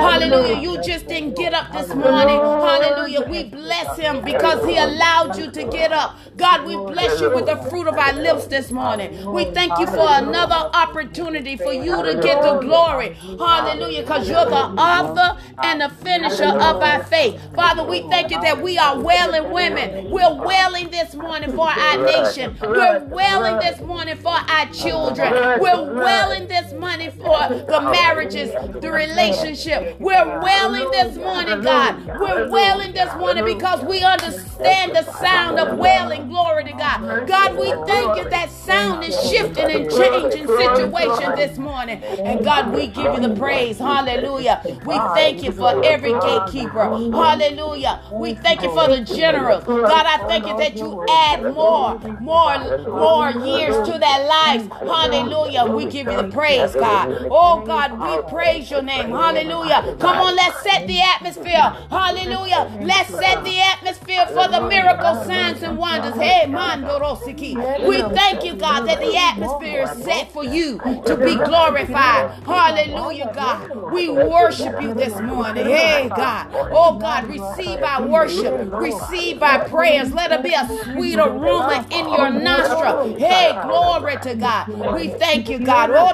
Hallelujah. You just didn't get up this morning. Hallelujah. We bless him because he allowed you to get up. God, we bless you with the fruit of our lips this morning. We thank you for another opportunity for you to get the glory. Hallelujah. Because you're the author and the finisher of our faith. Father, we thank you that we are wailing women. We're wailing this morning for our nation. We're wailing this morning for our children. We're wailing this morning for the marriages, the relationship. We're wailing this morning, God. We're wailing this morning because we understand the sound of wailing. Glory to God. God, we thank you that sound is shifting and changing situation this morning. And God, we give you the praise. Hallelujah. We thank you for every gatekeeper. Hallelujah. We thank you for the generals. God, I thank you that you add more, more, more years to their lives. Hallelujah. We give you the praise, God. Oh God, we praise your name. Hallelujah. Come on, let's set the atmosphere. Hallelujah. Let's set the atmosphere for the miracle signs and wonders. Hey, Mandorosiki. We thank you, God, that the atmosphere is set for you to be glorified. Hallelujah, God. We worship you this morning. Hey, God. Oh, God, receive our worship. Receive our prayers. Let it be a sweet aroma in your nostril. Hey, glory to God. We thank you, God. Oh,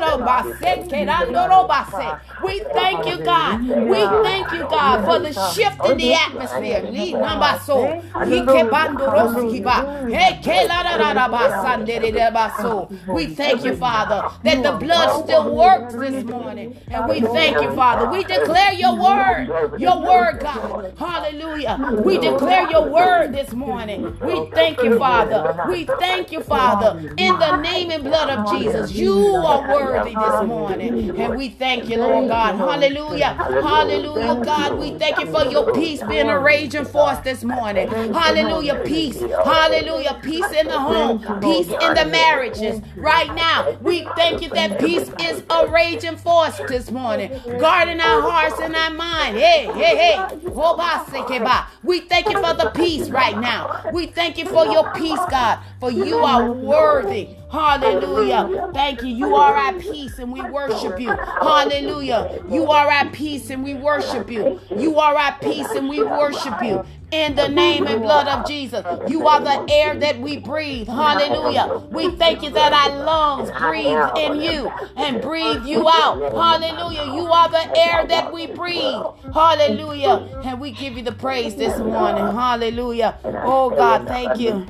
We thank you, God. We thank you, God, for the shift in the atmosphere. We thank you, Father, that the blood still works this morning. And we thank you, Father. We declare your word. Your word, God. Hallelujah. We declare your word this morning. We thank you, Father. We thank you, Father. In the name and blood of Jesus, you are worthy this morning. And we thank you, Lord God. Hallelujah. Hallelujah, God. We thank you for your peace being a raging force this morning. Hallelujah. Peace. Hallelujah. Peace in the home. Peace in the marriages. Right now, we thank you that peace is a raging force this morning. Guarding our hearts and our mind. Hey, hey, hey. We thank you for the peace right now. We thank you for your peace, God, for you are worthy. Hallelujah. Thank you. You are at peace and we worship you. Hallelujah. You are at peace and we worship you. You are at peace and we worship you. In the name and blood of Jesus. You are the air that we breathe. Hallelujah. We thank you that our lungs breathe in you and breathe you out. Hallelujah. You are the air that we breathe. Hallelujah. And we give you the praise this morning. Hallelujah. Oh God, thank you.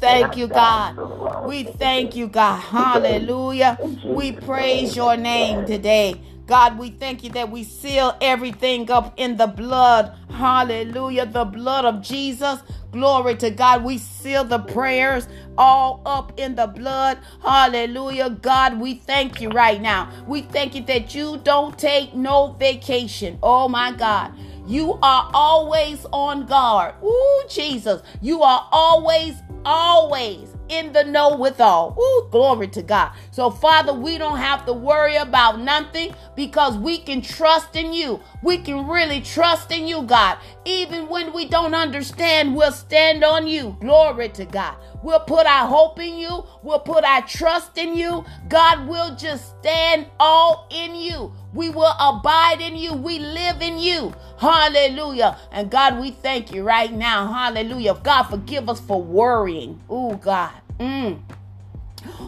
Thank you, God. We thank you, God. Hallelujah. We praise your name today. God, we thank you that we seal everything up in the blood. Hallelujah. The blood of Jesus. Glory to God. We seal the prayers all up in the blood. Hallelujah. God, we thank you right now. We thank you that you don't take no vacation. Oh, my God. You are always on guard. Ooh, Jesus. You are always always in the know with all. Ooh, glory to God. So, Father, we don't have to worry about nothing because we can trust in you. We can really trust in you, God. Even when we don't understand, we'll stand on you. Glory to God. We'll put our hope in you. We'll put our trust in you. God will just stand all in you. We will abide in you. We live in you. Hallelujah. And God, we thank you right now. Hallelujah. God, forgive us for worrying. Oh, God. Mm.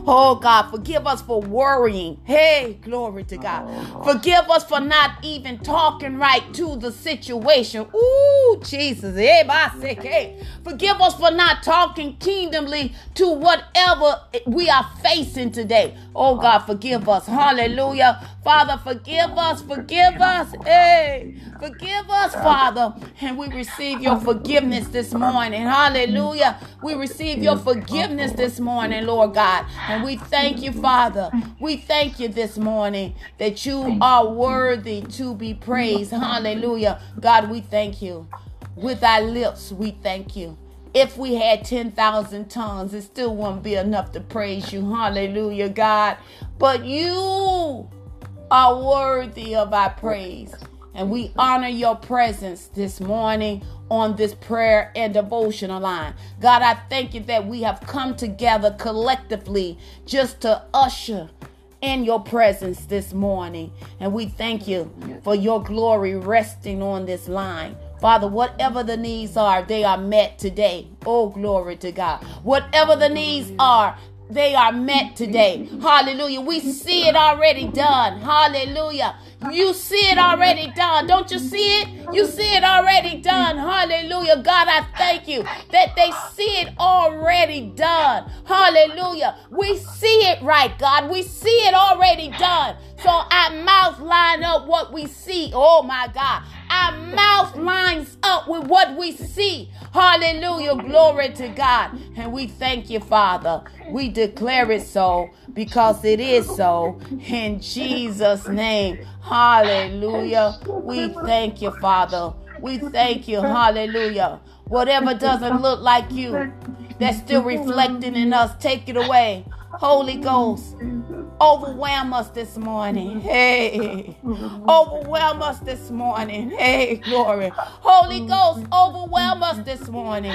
Oh God, forgive us for worrying. Hey, glory to God. Oh. Forgive us for not even talking right to the situation. Ooh, Jesus. Hey, my sick. Hey. Forgive us for not talking kingdomly to whatever we are facing today. Oh God, forgive us. Hallelujah. Father, forgive us. Forgive us. Hey, forgive us, Father. And we receive your forgiveness this morning. Hallelujah. We receive your forgiveness this morning, Lord God. And we thank you, Father. We thank you this morning that you are worthy to be praised. Hallelujah. God, we thank you. With our lips, we thank you. If we had 10,000 tongues, it still wouldn't be enough to praise you. Hallelujah, God. But you are worthy of our praise. And we honor your presence this morning on this prayer and devotional line. God, I thank you that we have come together collectively just to usher in your presence this morning. And we thank you for your glory resting on this line. Father, whatever the needs are, they are met today. Oh, glory to God. Whatever the needs are, they are met today. Hallelujah. We see it already done. Hallelujah. You see it already done. Don't you see it? You see it already done. Hallelujah. God, I thank you that they see it already done. Hallelujah. We see it right, God. We see it already done. So our mouth line up what we see. Oh my God. Our mouth lines up with what we see. Hallelujah. Glory to God. And we thank you, Father. We declare it so because it is so. In Jesus' name. Hallelujah. We thank you, Father. We thank you. Hallelujah. Whatever doesn't look like you, that's still reflecting in us, take it away. Holy Ghost, overwhelm us this morning. Hey, overwhelm us this morning. Hey, glory. Holy Ghost, overwhelm us this morning.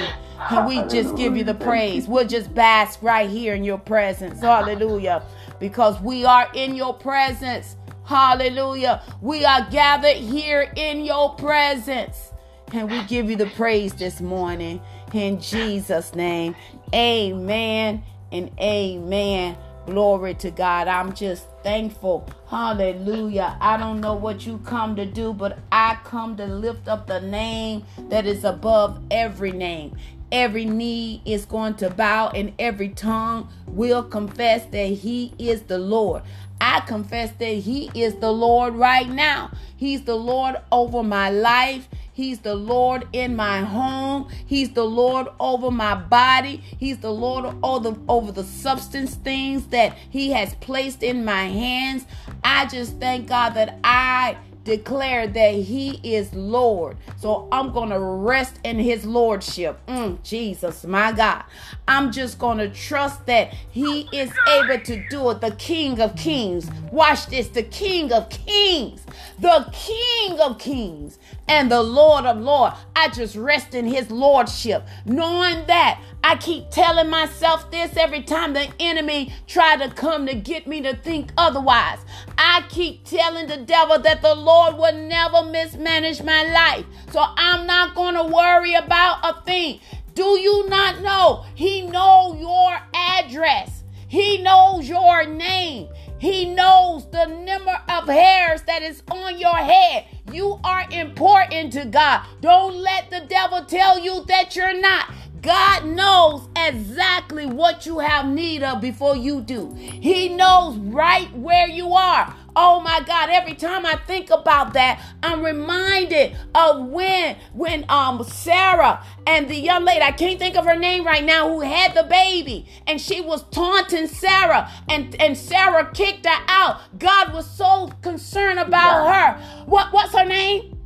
And we just give you the praise. We'll just bask right here in your presence. Hallelujah. Because we are in your presence. Hallelujah. We are gathered here in your presence. And we give you the praise this morning in Jesus' name. Amen and amen. Glory to God. I'm just thankful. Hallelujah. I don't know what you come to do, but I come to lift up the name that is above every name. Every knee is going to bow and every tongue will confess that He is the Lord. I confess that He is the Lord right now. He's the Lord over my life. He's the Lord in my home. He's the Lord over my body. He's the Lord over, over the substance things that He has placed in my hands. I just thank God that I declare that he is Lord. So I'm going to rest in his lordship. Mm, Jesus, my God. I'm just going to trust that he is able to do it. The King of Kings. Watch this. The King of Kings. The King of Kings and the Lord of Lords. I just rest in his lordship, knowing that I keep telling myself this every time the enemy try to come to get me to think otherwise. I keep telling the devil that the Lord will never mismanage my life. So I'm not going to worry about a thing. Do you not know? He knows your address. He knows your name. He knows the number of hairs that is on your head. You are important to God. Don't let the devil tell you that you're not. God knows exactly what you have need of before you do. He knows right where you are. Oh my God, every time I think about that, I'm reminded of when when um Sarah and the young lady, I can't think of her name right now, who had the baby, and she was taunting Sarah, and, and Sarah kicked her out. God was so concerned about her. What what's her name?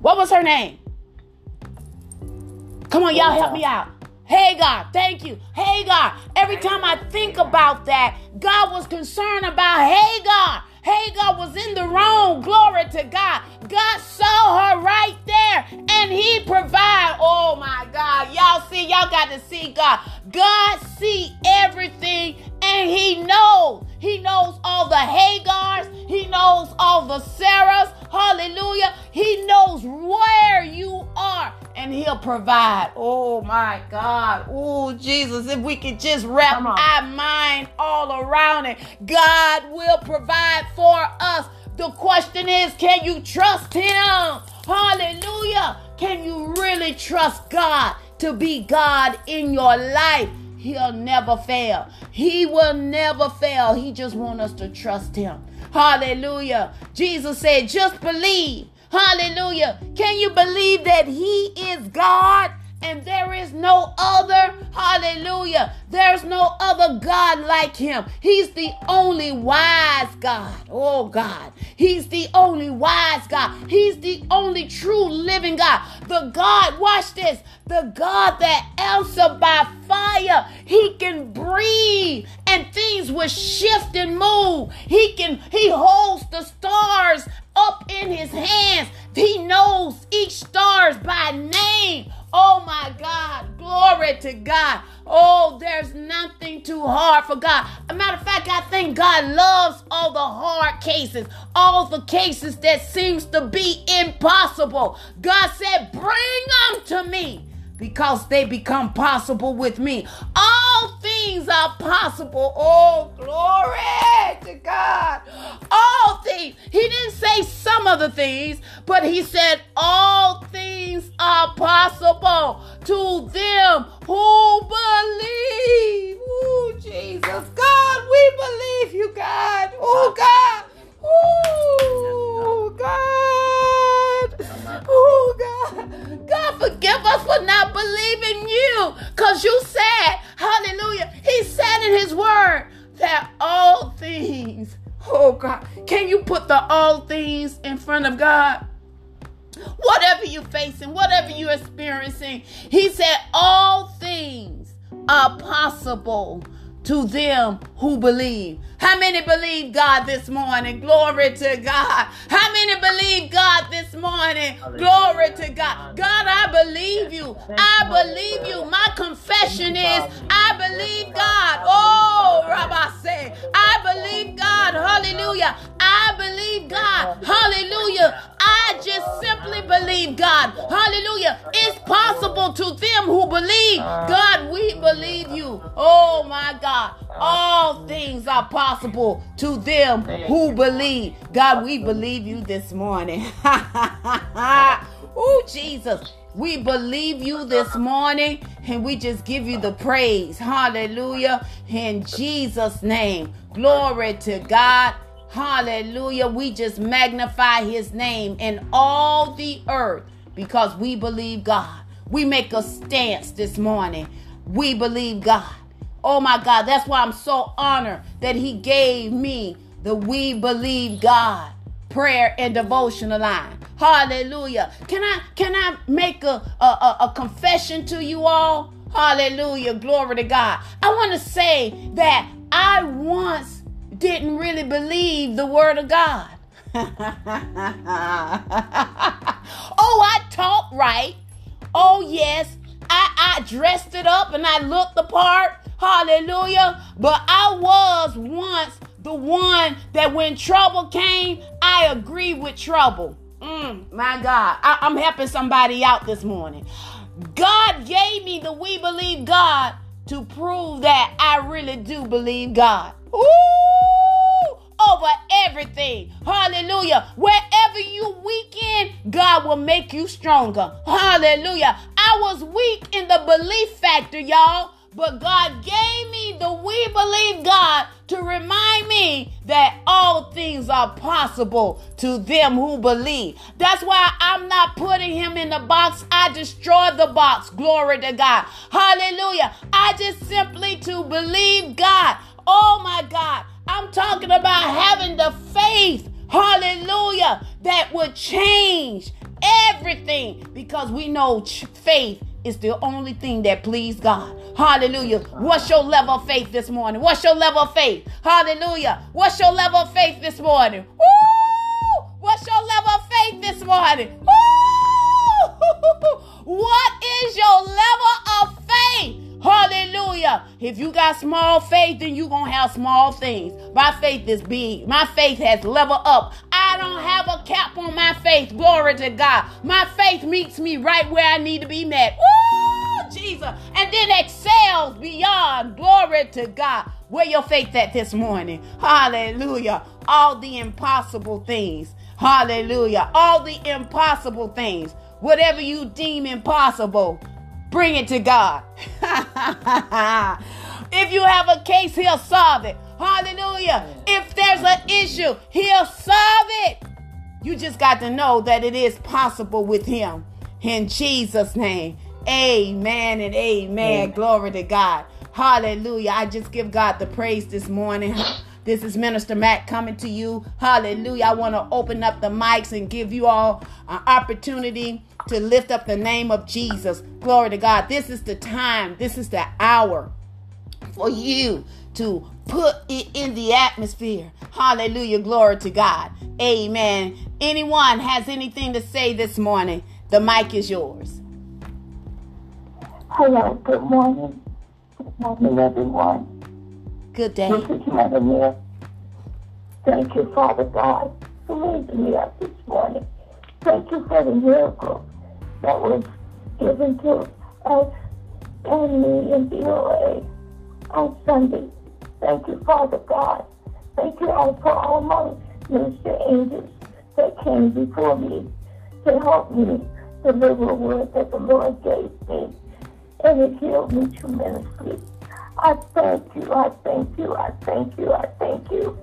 What was her name? Come on, y'all help me out. Hagar, thank you. Hagar. Every time I think about that, God was concerned about Hagar. Hagar was in the wrong. Glory to God. God saw her right there and he provided. Oh my God. Y'all see, y'all got to see God. God see everything and he knows. He knows all the Hagars. He knows all the Sarahs. Hallelujah. He knows where you are and he'll provide. Oh my God. Oh Jesus, if we could just wrap our mind all around it, God will provide for us. The question is, can you trust him? Hallelujah. Can you really trust God to be God in your life? He'll never fail. He will never fail. He just wants us to trust him. Hallelujah. Jesus said, just believe. Hallelujah. Can you believe that he is God? and there is no other. Hallelujah. There's no other God like him. He's the only wise God. Oh, God. He's the only wise God. He's the only true living God. The God, watch this, the God that answer by fire. He can breathe and things will shift and move. He can, he holds the stars up in his hands. He knows each stars by name. Oh my God. Glory to God. Oh, there's nothing too hard for God. A matter of fact, I think God loves all the hard cases, all the cases that seems to be impossible. God said, bring them to me because they become possible with me. All things are possible. Oh, glory to God. All things. He didn't say some of the things, but he said all things are possible to them who believe. Oh, Jesus. God, we believe you, God. Oh, God. Oh, God. Oh, God. God, forgive us for not believing you. Because you said, hallelujah, he said in his word that all things, oh, God, can you put the all things in front of God? Whatever you're facing, whatever you're experiencing, he said all things are possible to them who believe. How many believe God this morning? Glory to God. How many believe God this morning? Glory to God. God, I believe you. I believe you. My confession is I believe God. Oh, Rabbi say, I believe God. Hallelujah. I believe God. Hallelujah. I just simply believe God. Hallelujah. It's possible to them who believe. God, we believe you. Oh my God. All things are possible to them who believe. God, we believe you this morning. oh, Jesus. We believe you this morning and we just give you the praise. Hallelujah. In Jesus' name. Glory to God. Hallelujah. We just magnify his name in all the earth because we believe God. We make a stance this morning. We believe God. Oh my God, that's why I'm so honored that He gave me the We Believe God prayer and devotional line. Hallelujah. Can I can I make a, a, a confession to you all? Hallelujah. Glory to God. I want to say that I once didn't really believe the word of God. oh, I talked right. Oh, yes. I, I dressed it up and I looked the part. Hallelujah. But I was once the one that when trouble came, I agreed with trouble. Mm, my God. I, I'm helping somebody out this morning. God gave me the we believe God to prove that I really do believe God. Ooh, over everything. Hallelujah. Wherever you weaken, God will make you stronger. Hallelujah. I was weak in the belief factor, y'all. But God gave me the we believe God to remind me that all things are possible to them who believe. That's why I'm not putting him in the box. I destroy the box. Glory to God. Hallelujah. I just simply to believe God. Oh my God. I'm talking about having the faith. Hallelujah. That would change everything because we know faith is the only thing that please God. Hallelujah. What's your level of faith this morning? What's your level of faith? Hallelujah. What's your level of faith this morning? Woo! What's your level of faith this morning? Woo! What is your level of faith? Hallelujah. If you got small faith, then you're going to have small things. My faith is big. My faith has leveled up. I don't have a cap on my faith. Glory to God. My faith meets me right where I need to be met. Woo, Jesus. And then excels beyond. Glory to God. Where your faith at this morning? Hallelujah. All the impossible things. Hallelujah. All the impossible things. Whatever you deem impossible, Bring it to God. if you have a case, He'll solve it. Hallelujah. If there's an issue, He'll solve it. You just got to know that it is possible with Him. In Jesus' name. Amen and amen. amen. Glory to God. Hallelujah. I just give God the praise this morning. This is Minister Mack coming to you. Hallelujah. I want to open up the mics and give you all an opportunity to lift up the name of Jesus. Glory to God. This is the time, this is the hour for you to put it in the atmosphere. Hallelujah. Glory to God. Amen. Anyone has anything to say this morning? The mic is yours. Hello, good morning. Good morning, everyone. Good day. This is Mary. Thank you, Father God, for raising me up this morning. Thank you for the miracle that was given to us and me in BOA on Sunday. Thank you, Father God. Thank you all for all my minister angels that came before me to help me deliver a word that the Lord gave me. And it healed me tremendously. I thank you, I thank you, I thank you, I thank you.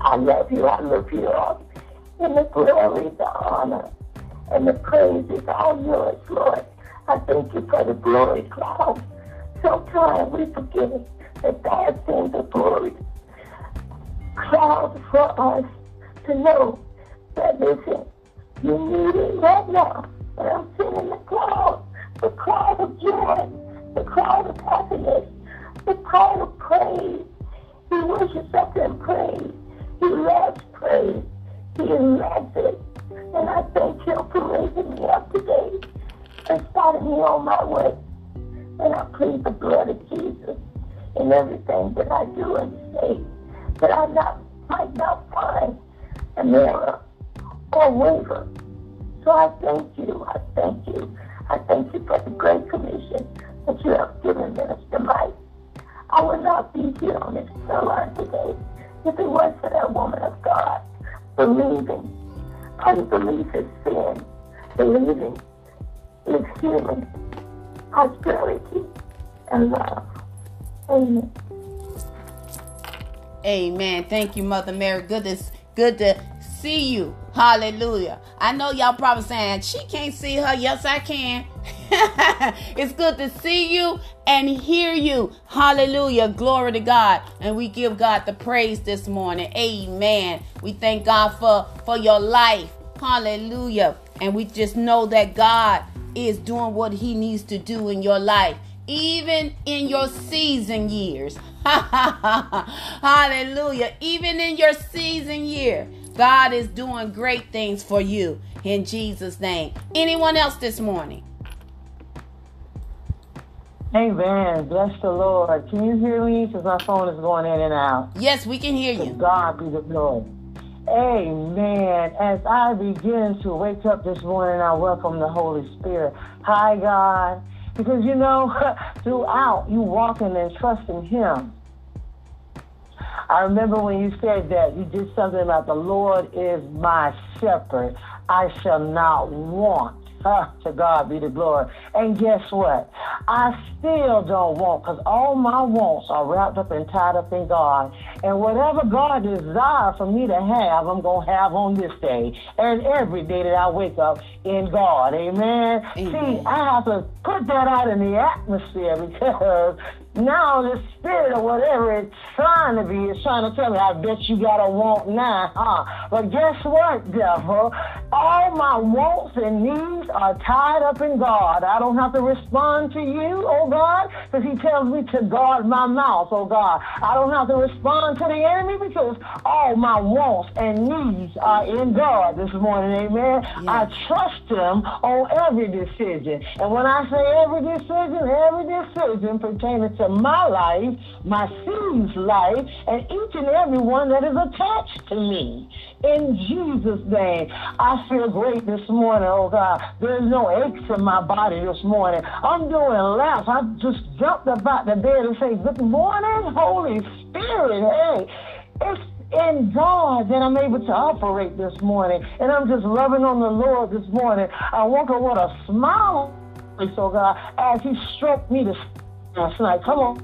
I love you, I love you all. And the glory, the honor, and the praise is all yours, Lord. I thank you for the glory cloud. Sometimes we forget that God sends the glory cloud for us to know that, listen, you need it right now. But I'm sending the cloud, the cloud of joy, the cloud of happiness, the cloud of praise. He worships up in praise. He loves praise. He loves it. And I thank him for raising me up today and starting me on my way. And I plead the blood of Jesus in everything that I do and say, that I not, might not find an error or waver. So I thank you. I thank you. I thank you for the great commission that you have given Minister Mike. I would not be here on this line today if it wasn't for that woman of God believing. Unbelief is sin. Believing is healing, prosperity, and love. Amen. Amen. Thank you, Mother Mary. Good to, good to see you. Hallelujah. I know y'all probably saying, she can't see her. Yes, I can. it's good to see you and hear you. Hallelujah. Glory to God. And we give God the praise this morning. Amen. We thank God for, for your life. Hallelujah. And we just know that God is doing what he needs to do in your life, even in your season years. Hallelujah. Even in your season year, God is doing great things for you in Jesus' name. Anyone else this morning? Amen. Bless the Lord. Can you hear me? Because my phone is going in and out. Yes, we can hear you. God be the glory. Amen. As I begin to wake up this morning, I welcome the Holy Spirit. Hi, God. Because you know, throughout you walking and trusting Him. I remember when you said that you did something about the Lord is my shepherd. I shall not want. Huh, to God be the glory. And guess what? I still don't want because all my wants are wrapped up and tied up in God. And whatever God desires for me to have, I'm going to have on this day and every day that I wake up in God. Amen. Amen. See, I have to put that out in the atmosphere because now the spirit or whatever it's trying to be is trying to tell me, I bet you got a want now, huh? But guess what, devil? All my wants and needs are tied up in God. I don't have to respond to you, oh God, because he tells me to guard my mouth, oh God. I don't have to respond to the enemy because all my wants and needs are in God this morning, amen. Yes. I trust him on every decision. And when I say every decision, every decision pertaining to to my life, my seed's life, and each and every one that is attached to me. In Jesus' name, I feel great this morning, oh God. There's no aches in my body this morning. I'm doing laps. I just jumped about the bed and say, Good morning, Holy Spirit. Hey, it's in God that I'm able to operate this morning. And I'm just loving on the Lord this morning. I woke up with a smile, so oh God, as He stroked me to last night. Come on.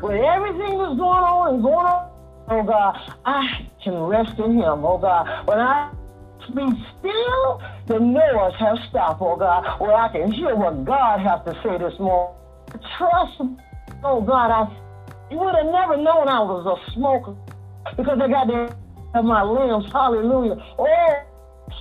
When everything was going on and going on, oh God, I can rest in Him, oh God. When I be still, the noise has stopped, oh God, where I can hear what God has to say this morning. Trust, oh God, I you would have never known I was a smoker because I got to have my limbs. Hallelujah. Oh,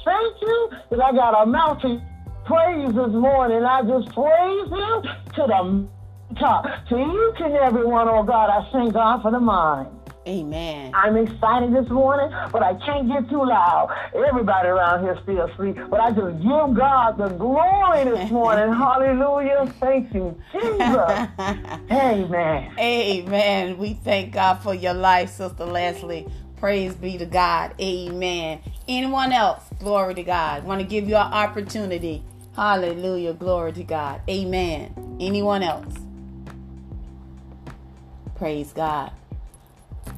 thank you that I got a mouth to praise this morning. I just praise Him to the top. To each and everyone, oh God, I thank God for the mind. Amen. I'm excited this morning, but I can't get too loud. Everybody around here still asleep, but I just give God the glory this morning. Hallelujah. Thank you, Jesus. Amen. Amen. We thank God for your life, Sister Leslie. Praise be to God. Amen. Anyone else? Glory to God. Want to give you an opportunity. Hallelujah. Glory to God. Amen. Anyone else? Praise God.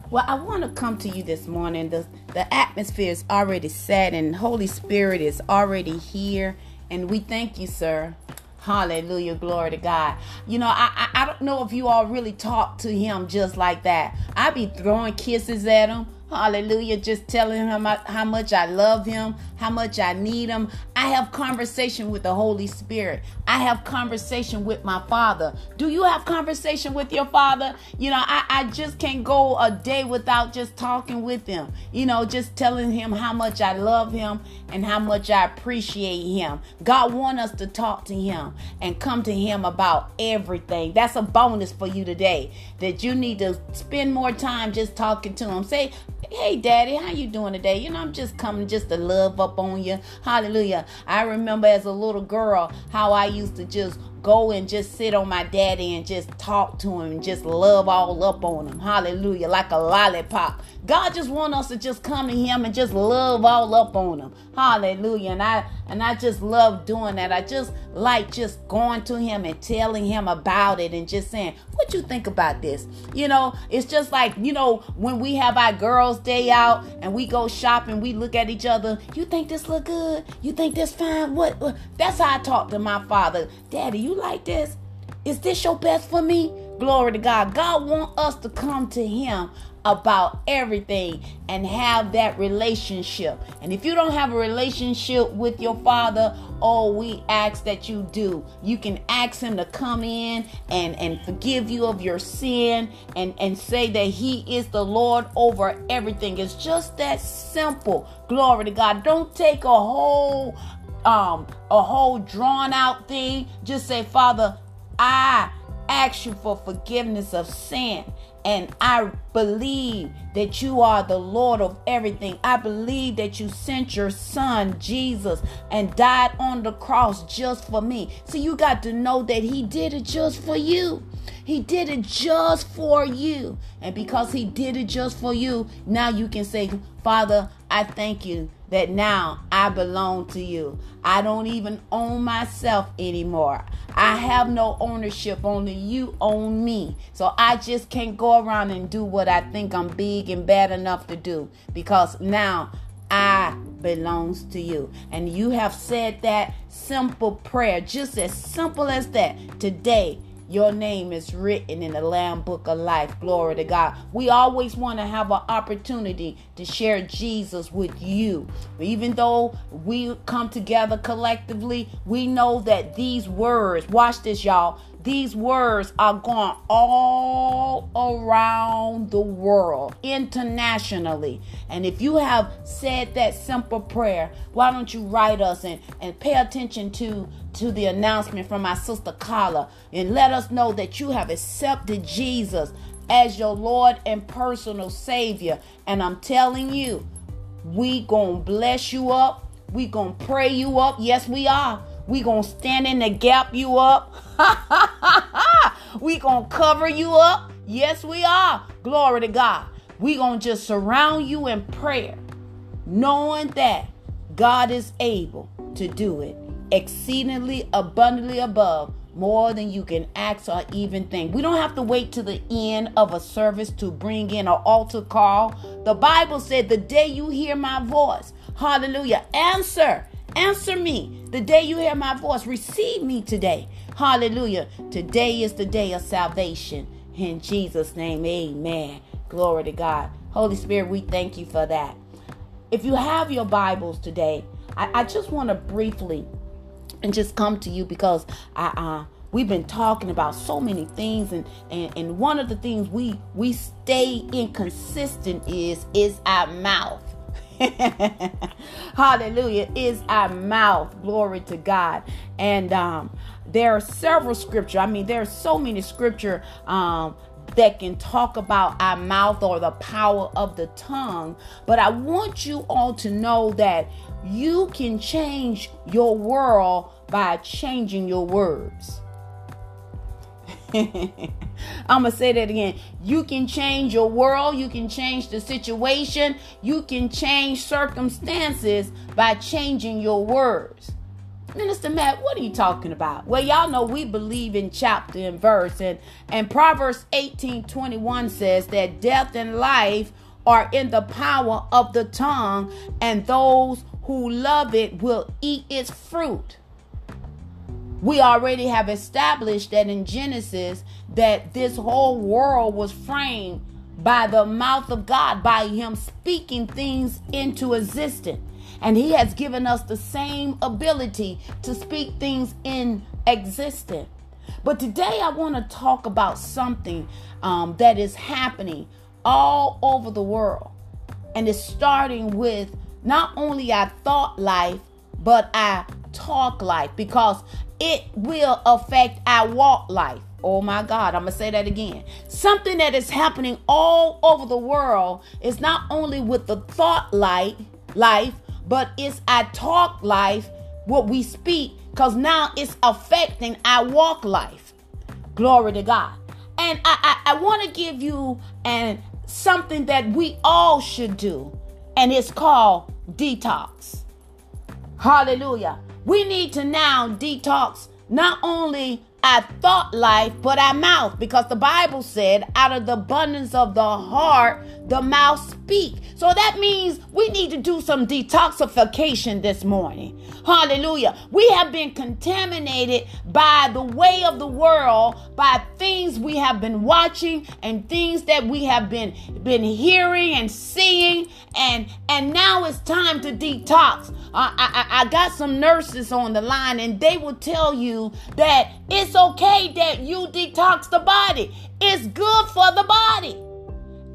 Well, I want to come to you this morning. The, the atmosphere is already set, and Holy Spirit is already here. And we thank you, sir. Hallelujah. Glory to God. You know, I, I, I don't know if you all really talk to him just like that. I be throwing kisses at him. Hallelujah. Just telling him how much I love him, how much I need him. I have conversation with the Holy Spirit. I have conversation with my Father. Do you have conversation with your Father? You know, I, I just can't go a day without just talking with him. You know, just telling him how much I love him and how much I appreciate him. God want us to talk to him and come to him about everything. That's a bonus for you today. That you need to spend more time just talking to him. Say, hey daddy how you doing today you know i'm just coming just to love up on you hallelujah i remember as a little girl how i used to just go and just sit on my daddy and just talk to him and just love all up on him. Hallelujah. Like a lollipop. God just want us to just come to him and just love all up on him. Hallelujah. And I and I just love doing that. I just like just going to him and telling him about it and just saying, What you think about this? You know, it's just like, you know, when we have our girls' day out and we go shopping, we look at each other, you think this look good? You think this fine? What, what? that's how I talk to my father. Daddy, you like this? Is this your best for me? Glory to God. God want us to come to him about everything and have that relationship. And if you don't have a relationship with your father, oh, we ask that you do. You can ask him to come in and, and forgive you of your sin and, and say that he is the Lord over everything. It's just that simple. Glory to God. Don't take a whole um a whole drawn out thing. Just say, Father, I ask you for forgiveness of sin. And I believe that you are the Lord of everything. I believe that you sent your son, Jesus, and died on the cross just for me. So you got to know that he did it just for you. He did it just for you. And because he did it just for you, now you can say, Father, I thank you that now I belong to you. I don't even own myself anymore. I have no ownership, only you own me. So I just can't go around and do what I think I'm big and bad enough to do because now I belongs to you. And you have said that simple prayer, just as simple as that today your name is written in the Lamb Book of Life. Glory to God. We always want to have an opportunity to share Jesus with you. Even though we come together collectively, we know that these words, watch this, y'all, these words are going all around the world, internationally. And if you have said that simple prayer, why don't you write us and, and pay attention to, to the announcement from my sister Carla and let us know that you have accepted Jesus as your Lord and personal Savior. And I'm telling you, we gonna bless you up. We gonna pray you up. Yes, we are. We gonna stand in the gap you up. we gonna cover you up. Yes, we are. Glory to God. We gonna just surround you in prayer, knowing that God is able to do it exceedingly abundantly above more than you can ask or even think. We don't have to wait to the end of a service to bring in an altar call. The Bible said, The day you hear my voice, hallelujah, answer Answer me the day you hear my voice. Receive me today. Hallelujah. Today is the day of salvation. In Jesus' name, amen. Glory to God. Holy Spirit, we thank you for that. If you have your Bibles today, I, I just want to briefly and just come to you because I uh we've been talking about so many things and, and and one of the things we we stay inconsistent is is our mouth Hallelujah. Is our mouth. Glory to God. And um, there are several scripture. I mean, there are so many scripture um, that can talk about our mouth or the power of the tongue. But I want you all to know that you can change your world by changing your words. I'm going to say that again. You can change your world, you can change the situation, you can change circumstances by changing your words. Minister Mack, what are you talking about? Well, y'all know we believe in chapter and verse, and, and Proverbs 18 21 says that death and life are in the power of the tongue, and those who love it will eat its fruit. We already have established that in Genesis that this whole world was framed by the mouth of God, by him speaking things into existence. And he has given us the same ability to speak things in existence. But today I want to talk about something um, that is happening all over the world. And it's starting with not only our thought life, but our talk life because it will affect our walk life. Oh my God, I'm going to say that again. Something that is happening all over the world is not only with the thought life, life, but it's our talk life, what we speak, because now it's affecting our walk life. Glory to God. And I, I, I want to give you an something that we all should do, and it's called detox. Hallelujah. We need to now detox not only our thought life, but our mouth, because the Bible said, out of the abundance of the heart, the mouth speak. So that means we need to do some detoxification this morning. Hallelujah. We have been contaminated by the way of the world, by things we have been watching and things that we have been been hearing and seeing and and now it's time to detox. Uh, I, I, I got some nurses on the line and they will tell you that it's okay that you detox the body. It's good for the body.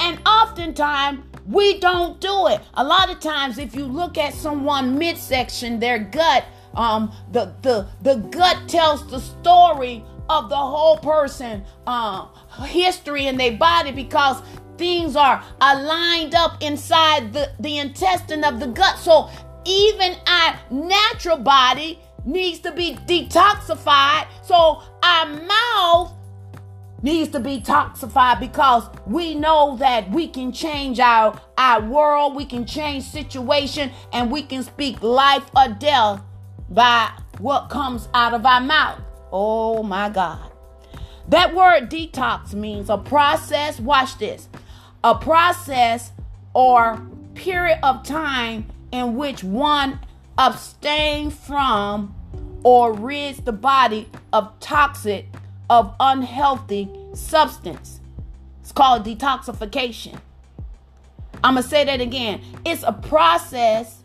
And oftentimes we don't do it. A lot of times, if you look at someone midsection, their gut, um, the the the gut tells the story of the whole person, uh, history in their body because things are aligned up inside the, the intestine of the gut. So even our natural body needs to be detoxified. So our mouth needs to be toxified because we know that we can change our, our world, we can change situation, and we can speak life or death by what comes out of our mouth. Oh my God. That word detox means a process, watch this, a process or period of time in which one abstain from or rids the body of toxic of unhealthy substance. It's called detoxification. I'm going to say that again. It's a process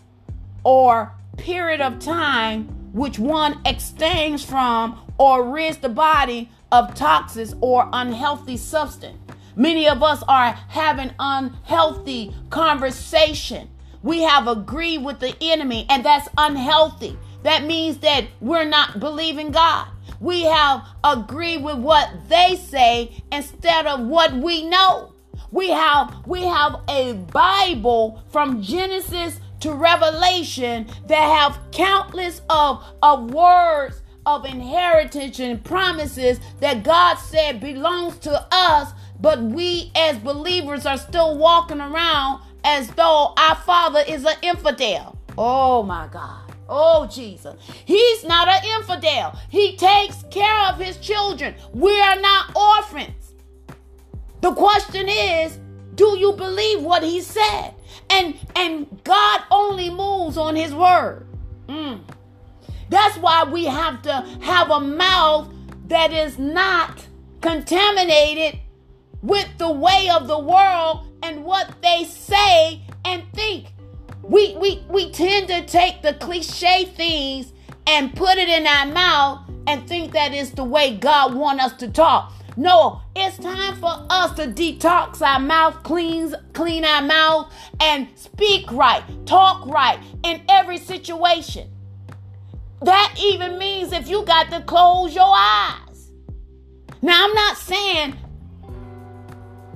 or period of time which one abstains from or rids the body of toxins or unhealthy substance. Many of us are having unhealthy conversation. We have agreed with the enemy, and that's unhealthy. That means that we're not believing God. We have agreed with what they say instead of what we know. We have we have a Bible from Genesis to Revelation that have countless of, of words of inheritance and promises that God said belongs to us, but we as believers are still walking around as though our father is an infidel. Oh my God. Oh, Jesus. He's not an infidel. He takes care of his children. We are not orphans. The question is, do you believe what he said? And and God only moves on his word. Mm. That's why we have to have a mouth that is not contaminated with the way of the world and what they say and think. We, we, we tend to take the cliche things and put it in our mouth and think that is the way God wants us to talk. No, it's time for us to detox our mouth, cleans, clean our mouth, and speak right, talk right in every situation. That even means if you got to close your eyes. Now, I'm not saying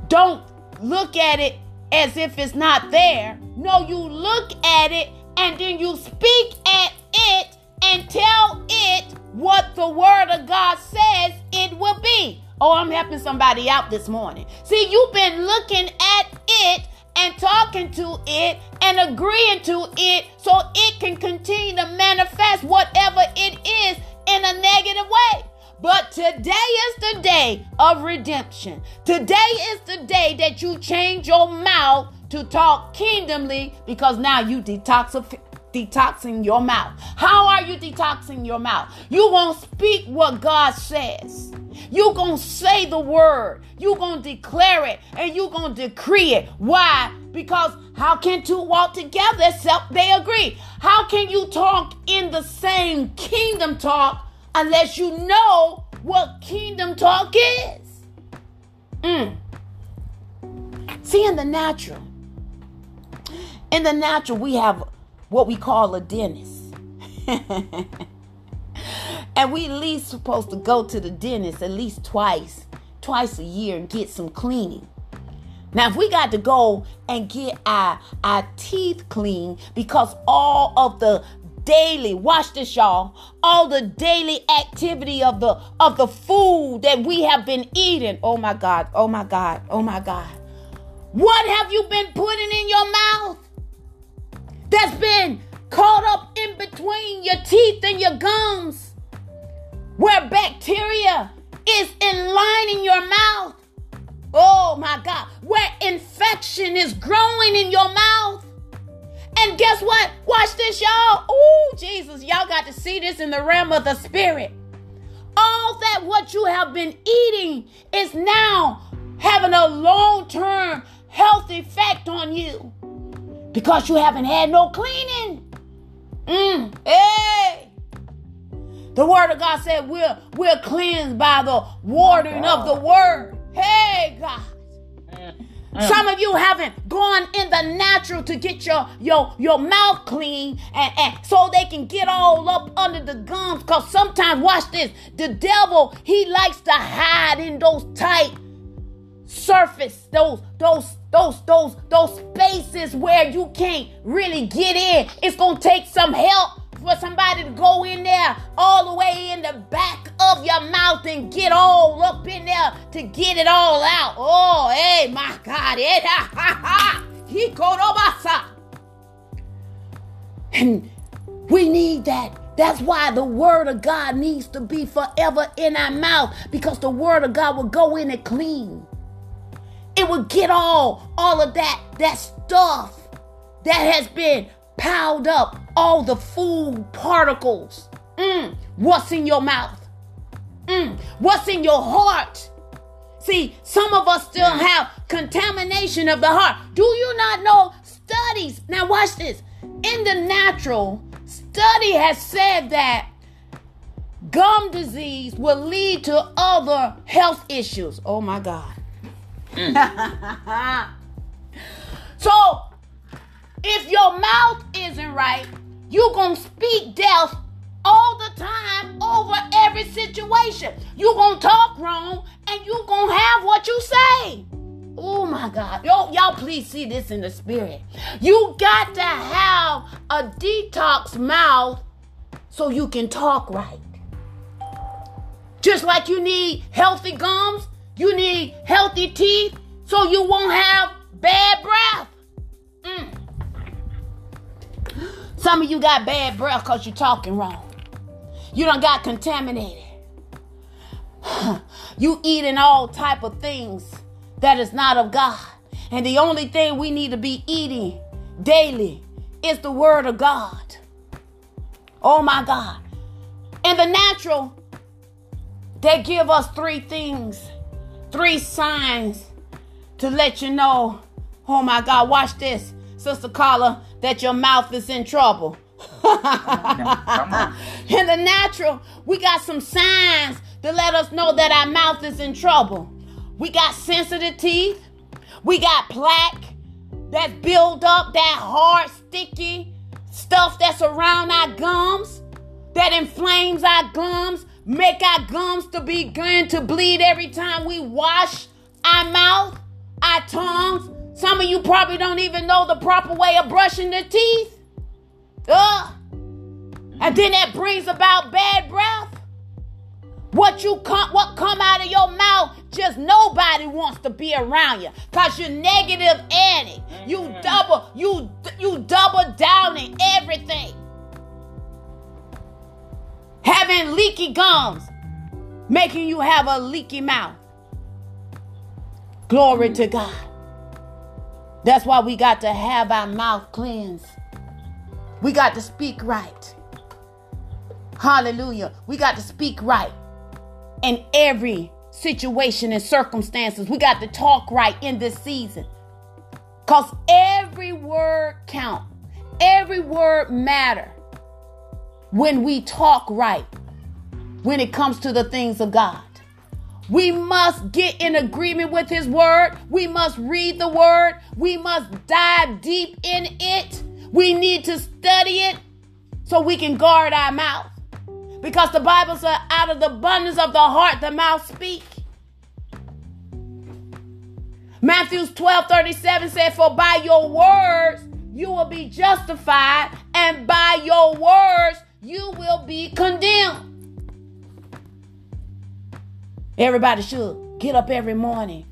don't look at it as if it's not there. No, you look at it and then you speak at it and tell it what the word of God says it will be. Oh, I'm helping somebody out this morning. See, you've been looking at it and talking to it and agreeing to it so it can continue to manifest whatever it is in a negative way. But today is the day of redemption. Today is the day that you change your mouth to talk kingdomly because now you detoxify detoxing your mouth. How are you detoxing your mouth? You going to speak what God says. You going to say the word. You going to declare it and you going to decree it. Why? Because how can two walk together except they agree? How can you talk in the same kingdom talk unless you know what kingdom talk is? Mm. See, in the natural, in the natural, we have what we call a dentist. and we at least supposed to go to the dentist at least twice, twice a year and get some cleaning. Now, if we got to go and get our, our teeth clean because all of the daily. Watch this y'all. All the daily activity of the of the food that we have been eating. Oh my god. Oh my god. Oh my god. What have you been putting in your mouth that's been caught up in between your teeth and your gums, where bacteria is in line in your mouth. Oh my God, where infection is growing in your mouth. And guess what? Watch this, y'all. Oh, Jesus, y'all got to see this in the realm of the spirit. All that what you have been eating is now having a long term health effect on you because you haven't had no cleaning. Mm, hey. The word of God said we're we're cleansed by the watering of the word. Hey God. Mm. Some of you haven't gone in the natural to get your your your mouth clean and, and so they can get all up under the gums. Cause sometimes watch this, the devil he likes to hide in those tight surface, those those those those those spaces where you can't really get in. It's gonna take some help for somebody to go in there all the way in the back of your mouth and get all up in there to get it all out. Oh, hey, my God. He And we need that. That's why the word of God needs to be forever in our mouth because the word of God will go in and clean. It will get all, all of that, that stuff that has been piled up, all the food particles. Mm, what's in your mouth? Mm, what's in your heart? See, some of us still mm. have contamination of the heart. Do you not know studies? Now, watch this. In the natural, study has said that gum disease will lead to other health issues. Oh my God. Mm. so, if your mouth isn't right, you're going to speak death all the time over every situation. You're going to talk wrong and you're going to have what you say. Oh my God. Yo, y'all please see this in the spirit. You got to have a detox mouth so you can talk right. Just like you need healthy gums, you need healthy teeth so you won't have bad breath. Mm. Some of you got bad breath because you're talking wrong. You don't got contaminated. you eating all type of things that is not of God. And the only thing we need to be eating daily is the word of God. Oh my God. In the natural, they give us three things three signs to let you know, oh my God, watch this, Sister Carla, that your mouth is in trouble. in the natural, we got some signs to let us know that our mouth is in trouble. We got sensitive teeth. We got plaque that's build up, that hard, sticky stuff that's around our gums that inflames our gums make our gums to begin to bleed every time we wash our mouth. our tongues. Some of you probably don't even know the proper way of brushing the teeth. Uh, and then that brings about bad breath. What you come what come out of your mouth, just nobody wants to be around you. Cause you're negative Annie. You double, you you double down in everything. Having leaky gums, making you have a leaky mouth. Glory to God. That's why we got to have our mouth cleansed. We got to speak right. Hallelujah. We got to speak right in every situation and circumstances. We got to talk right in this season. Because every word count. Every word matter when we talk right when it comes to the things of God. We must get in agreement with His Word. We must read the Word. We must dive deep in it. We need to study it so we can guard our mouth. Because the Bible says, out of the abundance of the heart, the mouth speak. Matthew 12 37 said, For by your words you will be justified, and by your words you will be condemned. Everybody should get up every morning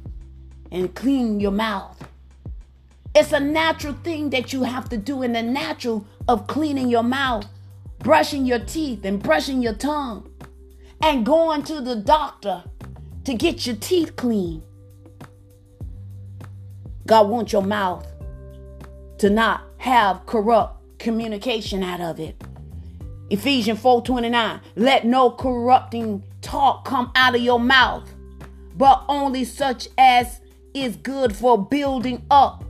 and clean your mouth. It's a natural thing that you have to do in the natural of cleaning your mouth brushing your teeth and brushing your tongue and going to the doctor to get your teeth clean. God wants your mouth to not have corrupt communication out of it. Ephesians 4:29 Let no corrupting talk come out of your mouth, but only such as is good for building up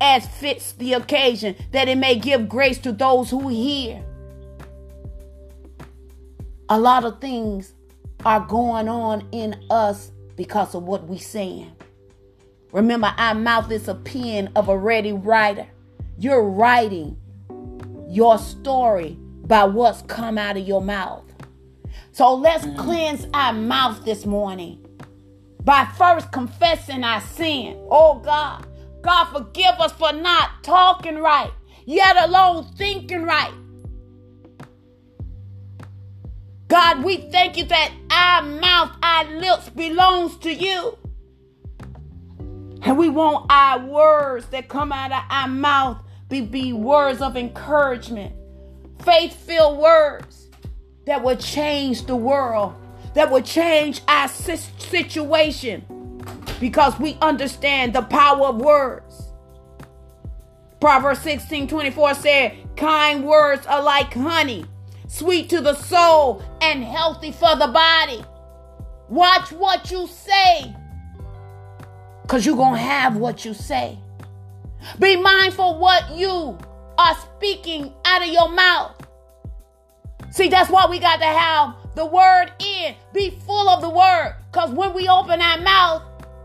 as fits the occasion, that it may give grace to those who hear a lot of things are going on in us because of what we saying. Remember, our mouth is a pen of a ready writer. You're writing your story by what's come out of your mouth. So let's cleanse our mouth this morning by first confessing our sin. Oh God, God forgive us for not talking right, yet alone thinking right. God, we thank you that our mouth, our lips belongs to you. And we want our words that come out of our mouth be, be words of encouragement, faith filled words that will change the world, that will change our situation because we understand the power of words. Proverbs 16 24 said, Kind words are like honey sweet to the soul and healthy for the body. Watch what you say, because you're going to have what you say. Be mindful what you are speaking out of your mouth. See, that's why we got to have the word in. Be full of the word, because when we open our mouth,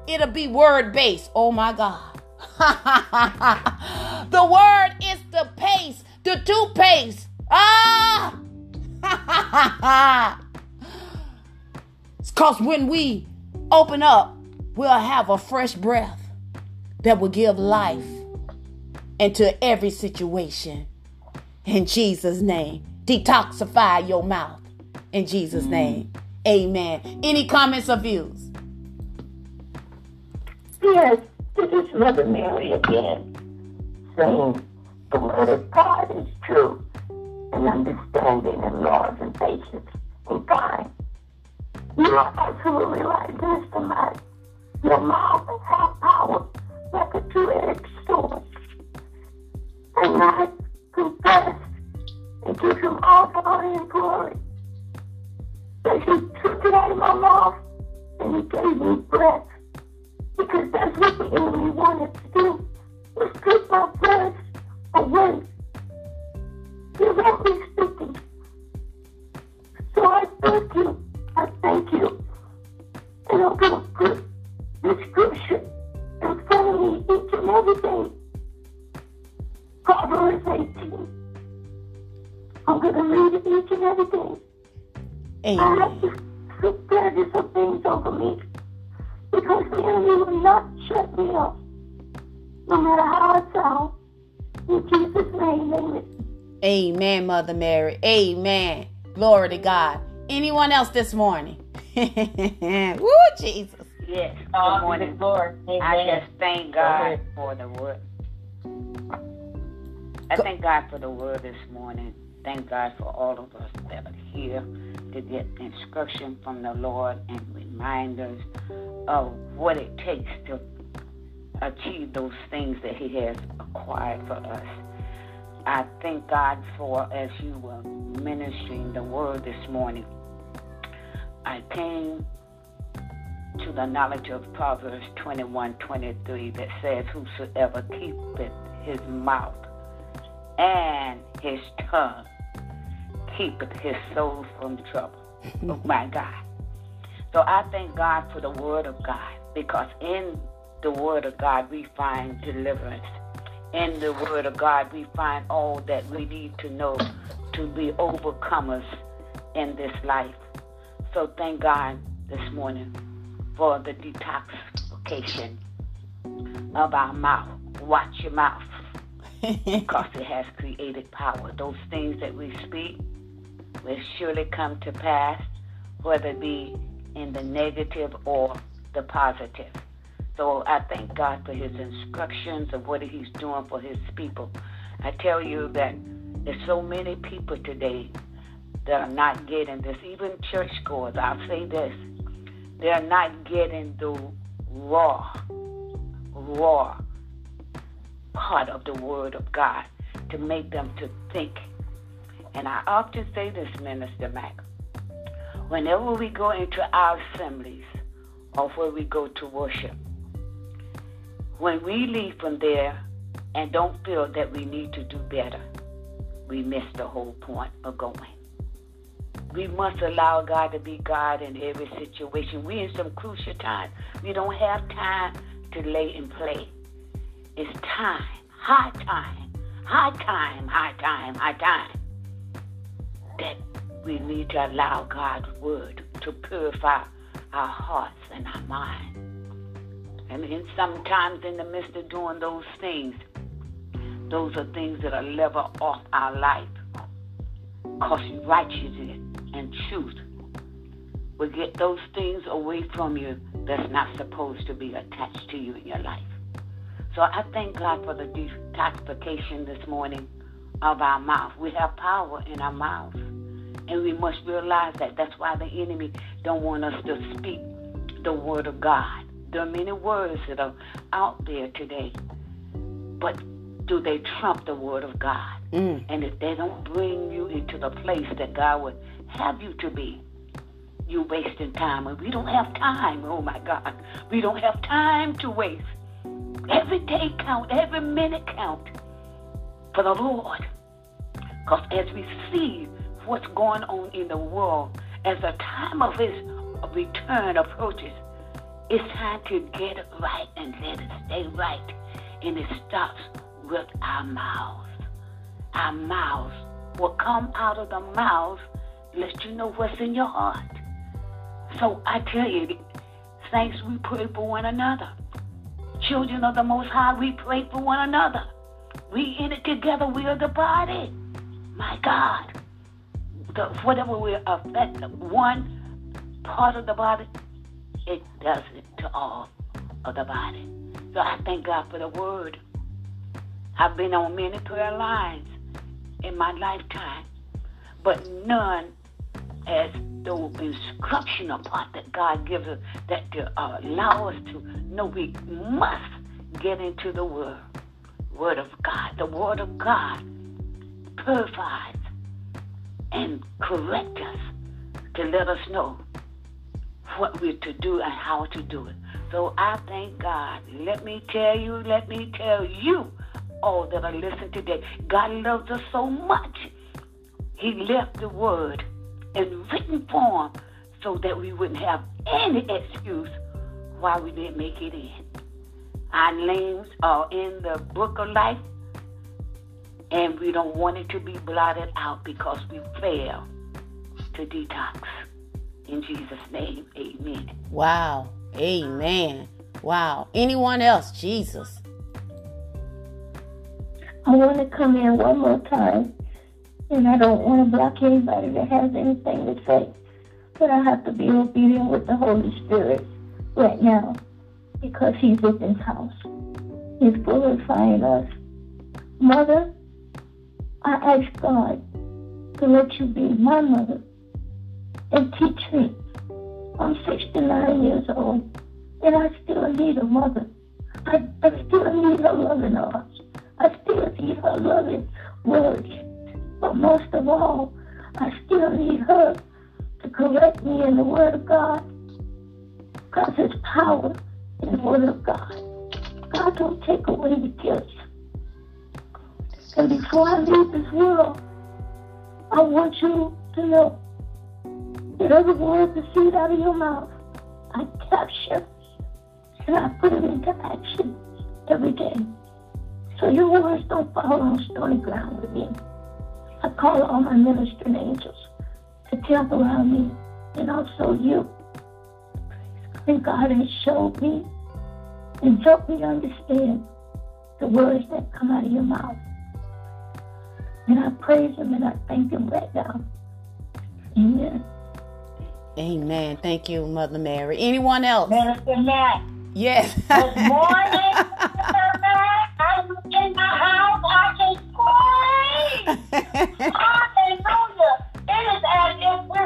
it'll be word based. Oh my God. the word is the paste, the toothpaste. Ah! Because when we open up, we'll have a fresh breath that will give life into every situation. In Jesus' name, detoxify your mouth. In Jesus' mm-hmm. name, amen. Any comments or views? Yes, this is Mother Mary again, saying the word of God is true and understanding and love and patience and kind. You are absolutely right, Mr. Mike. Your mouth has power like a two-edged sword. And I confess and took him all glory and glory They just took it out of my mouth and he gave me breath. Because that's what the enemy wanted to do, was take my breath away you won't be speaking. So I thank you. I thank you. And I'm going to put the scripture in front of me each and every day. Proverbs 18. Oh, I'm going to read it each and every day. Amen. I have to prepare some things over me because the enemy will not shut me up. No matter how I sound. In Jesus' name, amen. Amen, Mother Mary. Amen. Glory to God. Anyone else this morning? Woo, Jesus. Yes. Good morning. Lord. Amen. I just thank God ahead. for the word. I thank God for the word this morning. Thank God for all of us that are here to get instruction from the Lord and reminders of what it takes to achieve those things that He has acquired for us. I thank God for as you were ministering the word this morning. I came to the knowledge of Proverbs 21 23 that says, Whosoever keepeth his mouth and his tongue keepeth his soul from trouble. oh my God. So I thank God for the word of God because in the word of God we find deliverance. In the word of God we find all that we need to know to be overcomers in this life. So thank God this morning for the detoxification of our mouth. Watch your mouth because it has created power. Those things that we speak will surely come to pass, whether it be in the negative or the positive. So I thank God for his instructions of what he's doing for his people. I tell you that there's so many people today that are not getting this, even churchgoers. I'll say this they're not getting the raw, raw part of the Word of God to make them to think. And I often say this, Minister Mack. Whenever we go into our assemblies or where we go to worship, when we leave from there and don't feel that we need to do better, we miss the whole point of going. We must allow God to be God in every situation. We're in some crucial time. We don't have time to lay and play. It's time, high time, high time, high time, high time that we need to allow God's word to purify our hearts and our minds. And then sometimes in the midst of doing those things, those are things that are level off our life. Because righteousness and truth will get those things away from you that's not supposed to be attached to you in your life. So I thank God for the detoxification this morning of our mouth. We have power in our mouth. And we must realize that. That's why the enemy don't want us to speak the word of God. There are many words that are out there today. But do they trump the word of God? Mm. And if they don't bring you into the place that God would have you to be, you're wasting time. And we don't have time. Oh my God. We don't have time to waste. Every day count, every minute count for the Lord. Because as we see what's going on in the world, as the time of his return approaches, it's time to get it right and let it stay right. And it starts with our mouths. Our mouths. What come out of the mouth lets you know what's in your heart. So I tell you, saints, we pray for one another. Children of the Most High, we pray for one another. We in it together. We are the body. My God. The, whatever we affect one part of the body, it does it to all of the body. So I thank God for the word. I've been on many prayer lines in my lifetime, but none as the instructional part that God gives us that to uh, allow us to know we must get into the word, word of God. The word of God purifies and corrects us to let us know what we're to do and how to do it. So I thank God. Let me tell you, let me tell you, all that are listening today, God loves us so much. He left the word in written form so that we wouldn't have any excuse why we didn't make it in. Our names are in the book of life, and we don't want it to be blotted out because we fail to detox. In Jesus' name, amen. Wow. Amen. Wow. Anyone else? Jesus. I want to come in one more time, and I don't want to block anybody that has anything to say, but I have to be obedient with the Holy Spirit right now because He's in His house. He's glorifying us. Mother, I ask God to let you be my mother and teach me. I'm 69 years old, and I still need a mother. I, I still need her loving arms. I still need her loving words. But most of all, I still need her to correct me in the Word of God. Because there's power in the Word of God. God don't take away the gifts. And before I leave this world, I want you to know that every word proceed out of your mouth, I capture and I put it into action every day. So your words don't fall on stony ground with me. I call all my ministering angels to camp around me and also you. And God has showed me and helped me understand the words that come out of your mouth. And I praise him and I thank him right now. Amen. Amen. Thank you, Mother Mary. Anyone else? Minister Matt. Yes. Good morning, Minister Matt. I'm in the house. I can scream.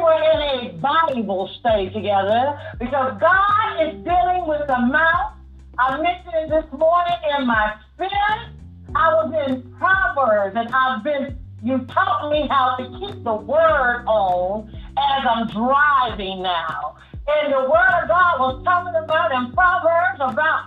were in a Bible study together because God is dealing with the mouth. I mentioned it this morning in my spirit. I was in Proverbs and I've been, you taught me how to keep the word on as I'm driving now. And the word of God was talking about in Proverbs about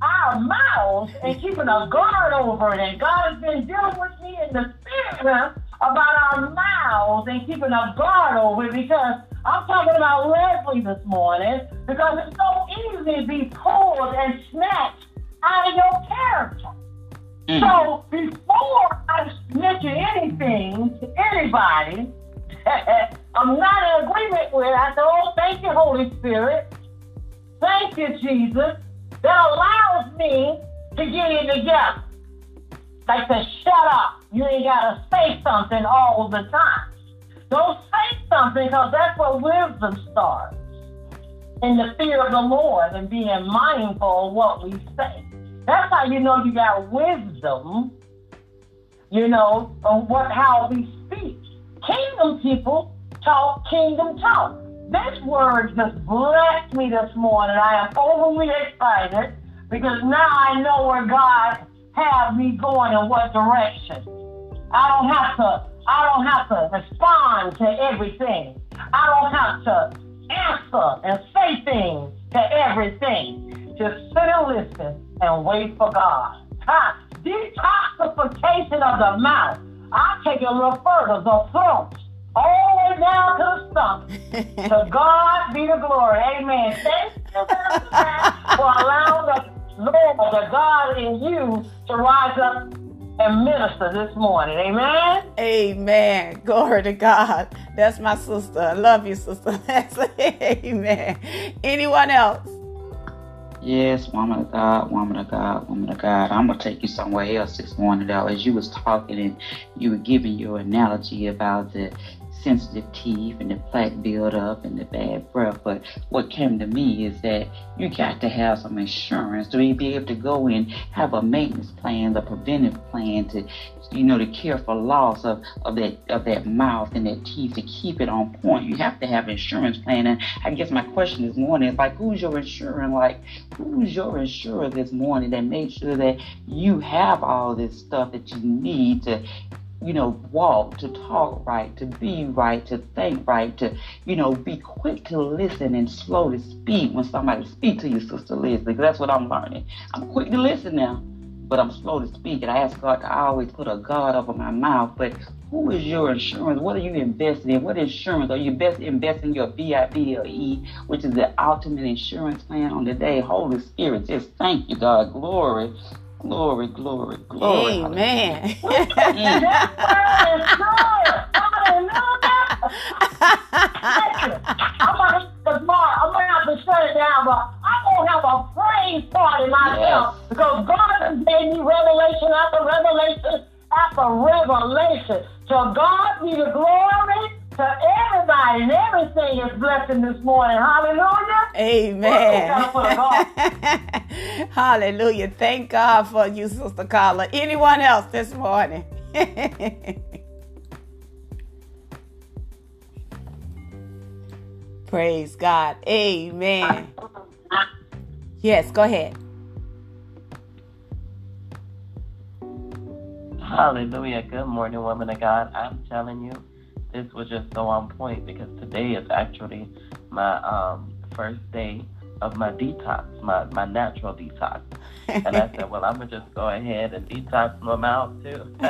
our mouths and keeping a guard over it. And God has been dealing with me in the spirit realm about our mouths and keeping a guard over it because I'm talking about Leslie this morning because it's so easy to be pulled and snatched out of your character. Mm. So before I mention anything to anybody, I'm not in agreement with. I said, oh, thank you, Holy Spirit. Thank you, Jesus. That allows me to get it together. Like to shut up. You ain't got to say something all the time. Don't say something because that's where wisdom starts. In the fear of the Lord and being mindful of what we say. That's how you know you got wisdom, you know, on what how we speak. Kingdom people talk kingdom talk. This word just blessed me this morning. I am overly excited because now I know where God has me going in what direction. I don't have to I don't have to respond to everything. I don't have to answer and say things to everything. Just sit and listen and wait for God. Ha! Detoxification of the mouth. I'll take it a little further, the throat, all the way down to the stomach. to God be the glory. Amen. Thank you for allowing the Lord, the God in you, to rise up and minister this morning. Amen. Amen. Glory to God. That's my sister. I love you, sister. That's Amen. Anyone else? Yes, woman of God, woman of God, woman of God. I'm gonna take you somewhere else this morning though. As you was talking and you were giving your analogy about the sensitive teeth and the plaque buildup and the bad breath. But what came to me is that you got to have some insurance to be able to go and have a maintenance plan, a preventive plan to you know, to care for loss of, of that of that mouth and that teeth to keep it on point. You have to have insurance plan. And I guess my question this morning is like, who's your insurer? Like, who's your insurer this morning that made sure that you have all this stuff that you need to you know, walk, to talk right, to be right, to think right, to, you know, be quick to listen and slow to speak when somebody speak to you, Sister Liz, because that's what I'm learning. I'm quick to listen now but I'm slow to speak. And I ask God to always put a guard over my mouth. But who is your insurance? What are you investing in? What insurance are you best investing in your BIBLE, which is the ultimate insurance plan on the day? Holy Spirit, just thank you, God. Glory. Glory, glory, glory. Amen. I'm gonna tomorrow. I'm gonna have to shut it down, but I'm gonna have a praise party myself yes. because God has gave me revelation after revelation after revelation. So God be the glory to everybody and everything is blessing this morning. Hallelujah. Amen. Hallelujah. Thank God for you, Sister Carla. Anyone else this morning? Praise God. Amen. Yes, go ahead. Hallelujah. Good morning, woman of God. I'm telling you, this was just so on point because today is actually my um, first day of my detox, my, my natural detox. And I said, well, I'm going to just go ahead and detox my mouth too.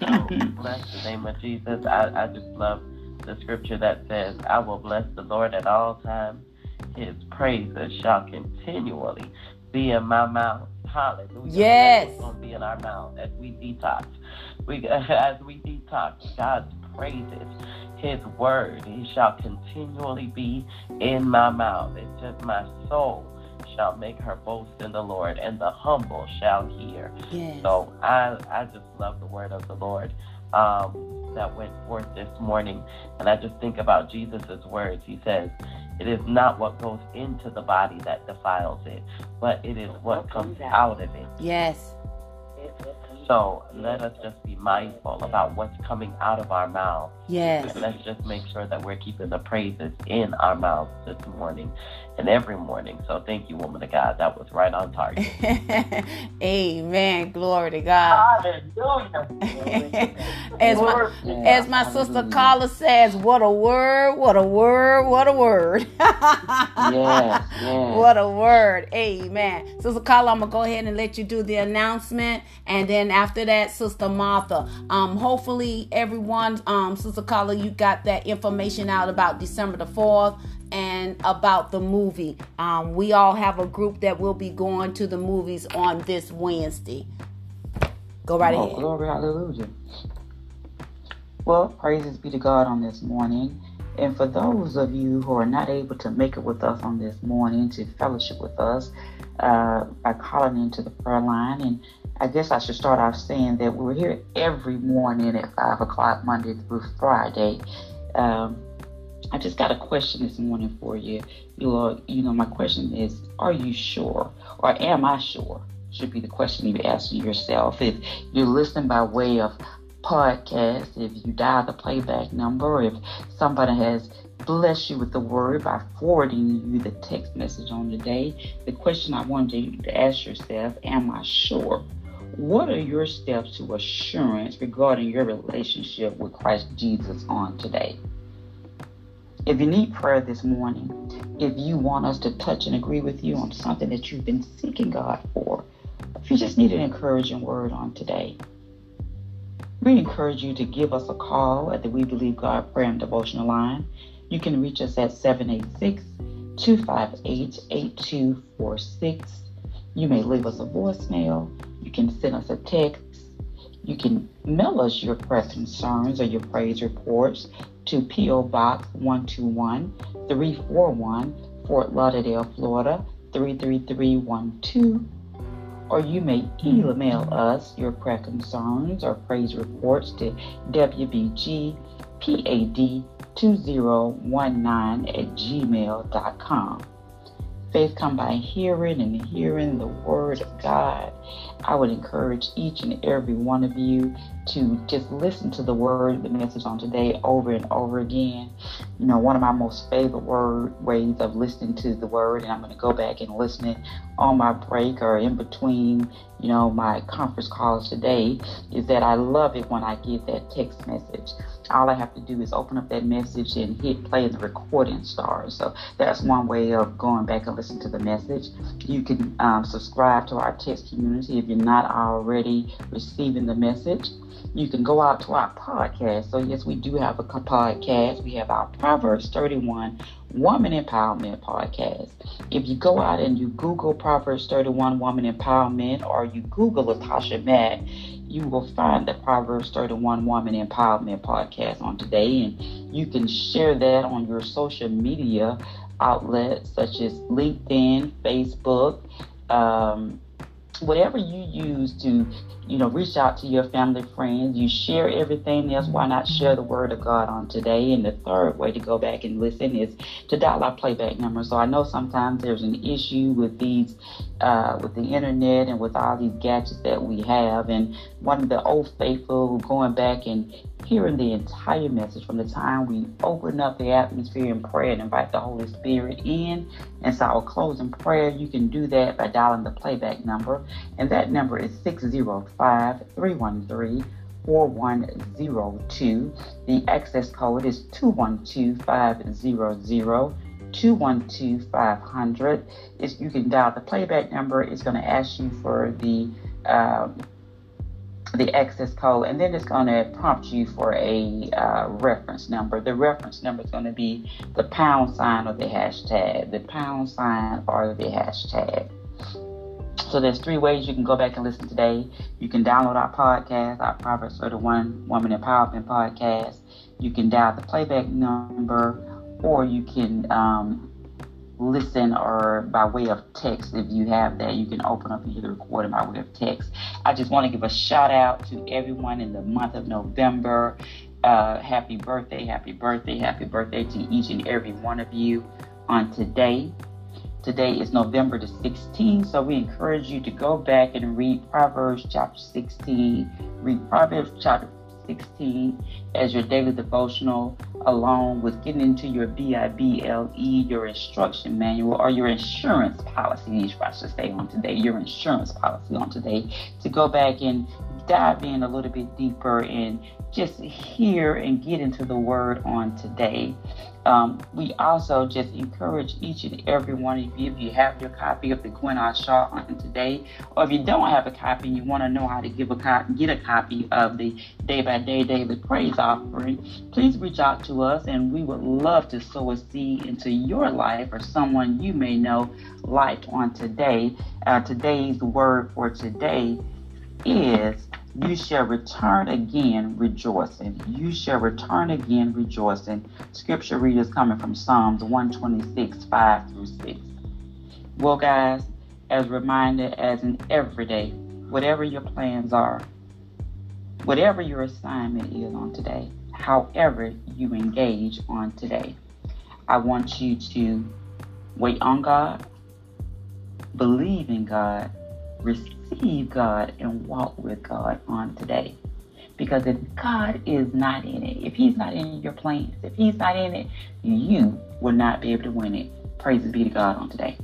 so, bless the name of Jesus. I, I just love the scripture that says, I will bless the Lord at all times. His praises shall continually be in my mouth. Hallelujah. Yes. It's going to be in our mouth as we detox. We, as we detox God's praises, his word, he shall continually be in my mouth. It says, My soul shall make her boast in the Lord, and the humble shall hear. Yes. So I, I just love the word of the Lord um, that went forth this morning. And I just think about Jesus' words. He says, It is not what goes into the body that defiles it, but it is what comes out of it. Yes. So let us just be mindful about what's coming out of our mouths. Yes. Let's just make sure that we're keeping the praises in our mouths this morning and every morning. So thank you, woman of God. That was right on target. Amen. Glory to God. Hallelujah. as my as my sister Carla says, what a word, what a word, what a word. Yes, yes. What a word. Amen. Sister Carla, I'm gonna go ahead and let you do the announcement. And then after that, Sister Martha. Um, hopefully everyone, um, Sister Carla, you got that information out about December the 4th and about the movie. Um, we all have a group that will be going to the movies on this Wednesday. Go right Oh, ahead. glory, hallelujah. Well, praises be to God on this morning. And for those of you who are not able to make it with us on this morning to fellowship with us uh, by calling into the prayer line, and I guess I should start off saying that we're here every morning at 5 o'clock, Monday through Friday. Um, I just got a question this morning for you. You know, you know, my question is, are you sure, or am I sure? Should be the question you're asking yourself. If you're listening by way of podcast, if you dial the playback number, if somebody has blessed you with the word by forwarding you the text message on the day, the question I wanted you to ask yourself, am I sure? What are your steps to assurance regarding your relationship with Christ Jesus on today? If you need prayer this morning, if you want us to touch and agree with you on something that you've been seeking God for, if you just need an encouraging word on today, we encourage you to give us a call at the We Believe God Prayer and Devotional line. You can reach us at 786 258 8246. You may leave us a voicemail. You can send us a text. You can mail us your prayer concerns or your praise reports to P.O. Box 121 341 Fort Lauderdale, Florida 33312. Or you may email us your prayer concerns or praise reports to WBGPAD2019 at gmail.com. Faith come by hearing and hearing the word of God. I would encourage each and every one of you to just listen to the word, the message on today over and over again. You know, one of my most favorite word ways of listening to the word, and I'm going to go back and listen it on my break or in between, you know, my conference calls today, is that I love it when I get that text message. All I have to do is open up that message and hit play and the recording starts. So that's one way of going back and listening to the message. You can um, subscribe to our text community if you're not already receiving the message. You can go out to our podcast. So, yes, we do have a podcast. We have our Proverbs 31 Woman Empowerment podcast. If you go out and you Google Proverbs 31 Woman Empowerment or you Google Latasha Mack, you will find the Proverbs 31 Woman Empowerment podcast on today, and you can share that on your social media outlets such as LinkedIn, Facebook, um, whatever you use to, you know, reach out to your family, friends, you share everything else. Why not share the word of God on today? And the third way to go back and listen is to dial our playback number. So I know sometimes there's an issue with these, uh, with the internet and with all these gadgets that we have. And one of the old faithful going back and hearing the entire message from the time we open up the atmosphere in prayer and invite the Holy Spirit in. And so our closing prayer, you can do that by dialing the playback number. And that number is 605 313 4102. The access code is 212500. 212 Is you can dial the playback number. It's going to ask you for the um, the access code, and then it's going to prompt you for a uh, reference number. The reference number is going to be the pound sign or the hashtag, the pound sign or the hashtag. So there's three ways you can go back and listen today. You can download our podcast, our Proverbs 31 Woman Empowerment podcast. You can dial the playback number, or you can um, listen or by way of text if you have that you can open up and hear the recording by way of text. I just want to give a shout out to everyone in the month of november. Uh, happy birthday happy birthday happy birthday to each and every one of you on today. Today is november the 16th so we encourage you to go back and read proverbs chapter 16 read proverbs chapter 16 as your daily devotional, along with getting into your BIBLE, your instruction manual, or your insurance policy, I should say on today, your insurance policy on today, to go back and dive in a little bit deeper and just hear and get into the word on today. Um, we also just encourage each and every one of you, if you have your copy of the Gwen Shaw on today, or if you don't have a copy and you want to know how to give a co- get a copy of the Day by Day Daily Praise Offering, please reach out to us and we would love to sow a seed into your life or someone you may know life on today. Uh, today's word for today is you shall return again rejoicing. You shall return again rejoicing. Scripture readers coming from Psalms 126, 5 through 6. Well, guys, as a reminder, as in every day, whatever your plans are, whatever your assignment is on today, however you engage on today, I want you to wait on God, believe in God, receive God and walk with God on today. Because if God is not in it, if He's not in your plans, if He's not in it, you will not be able to win it. Praises be to God on today.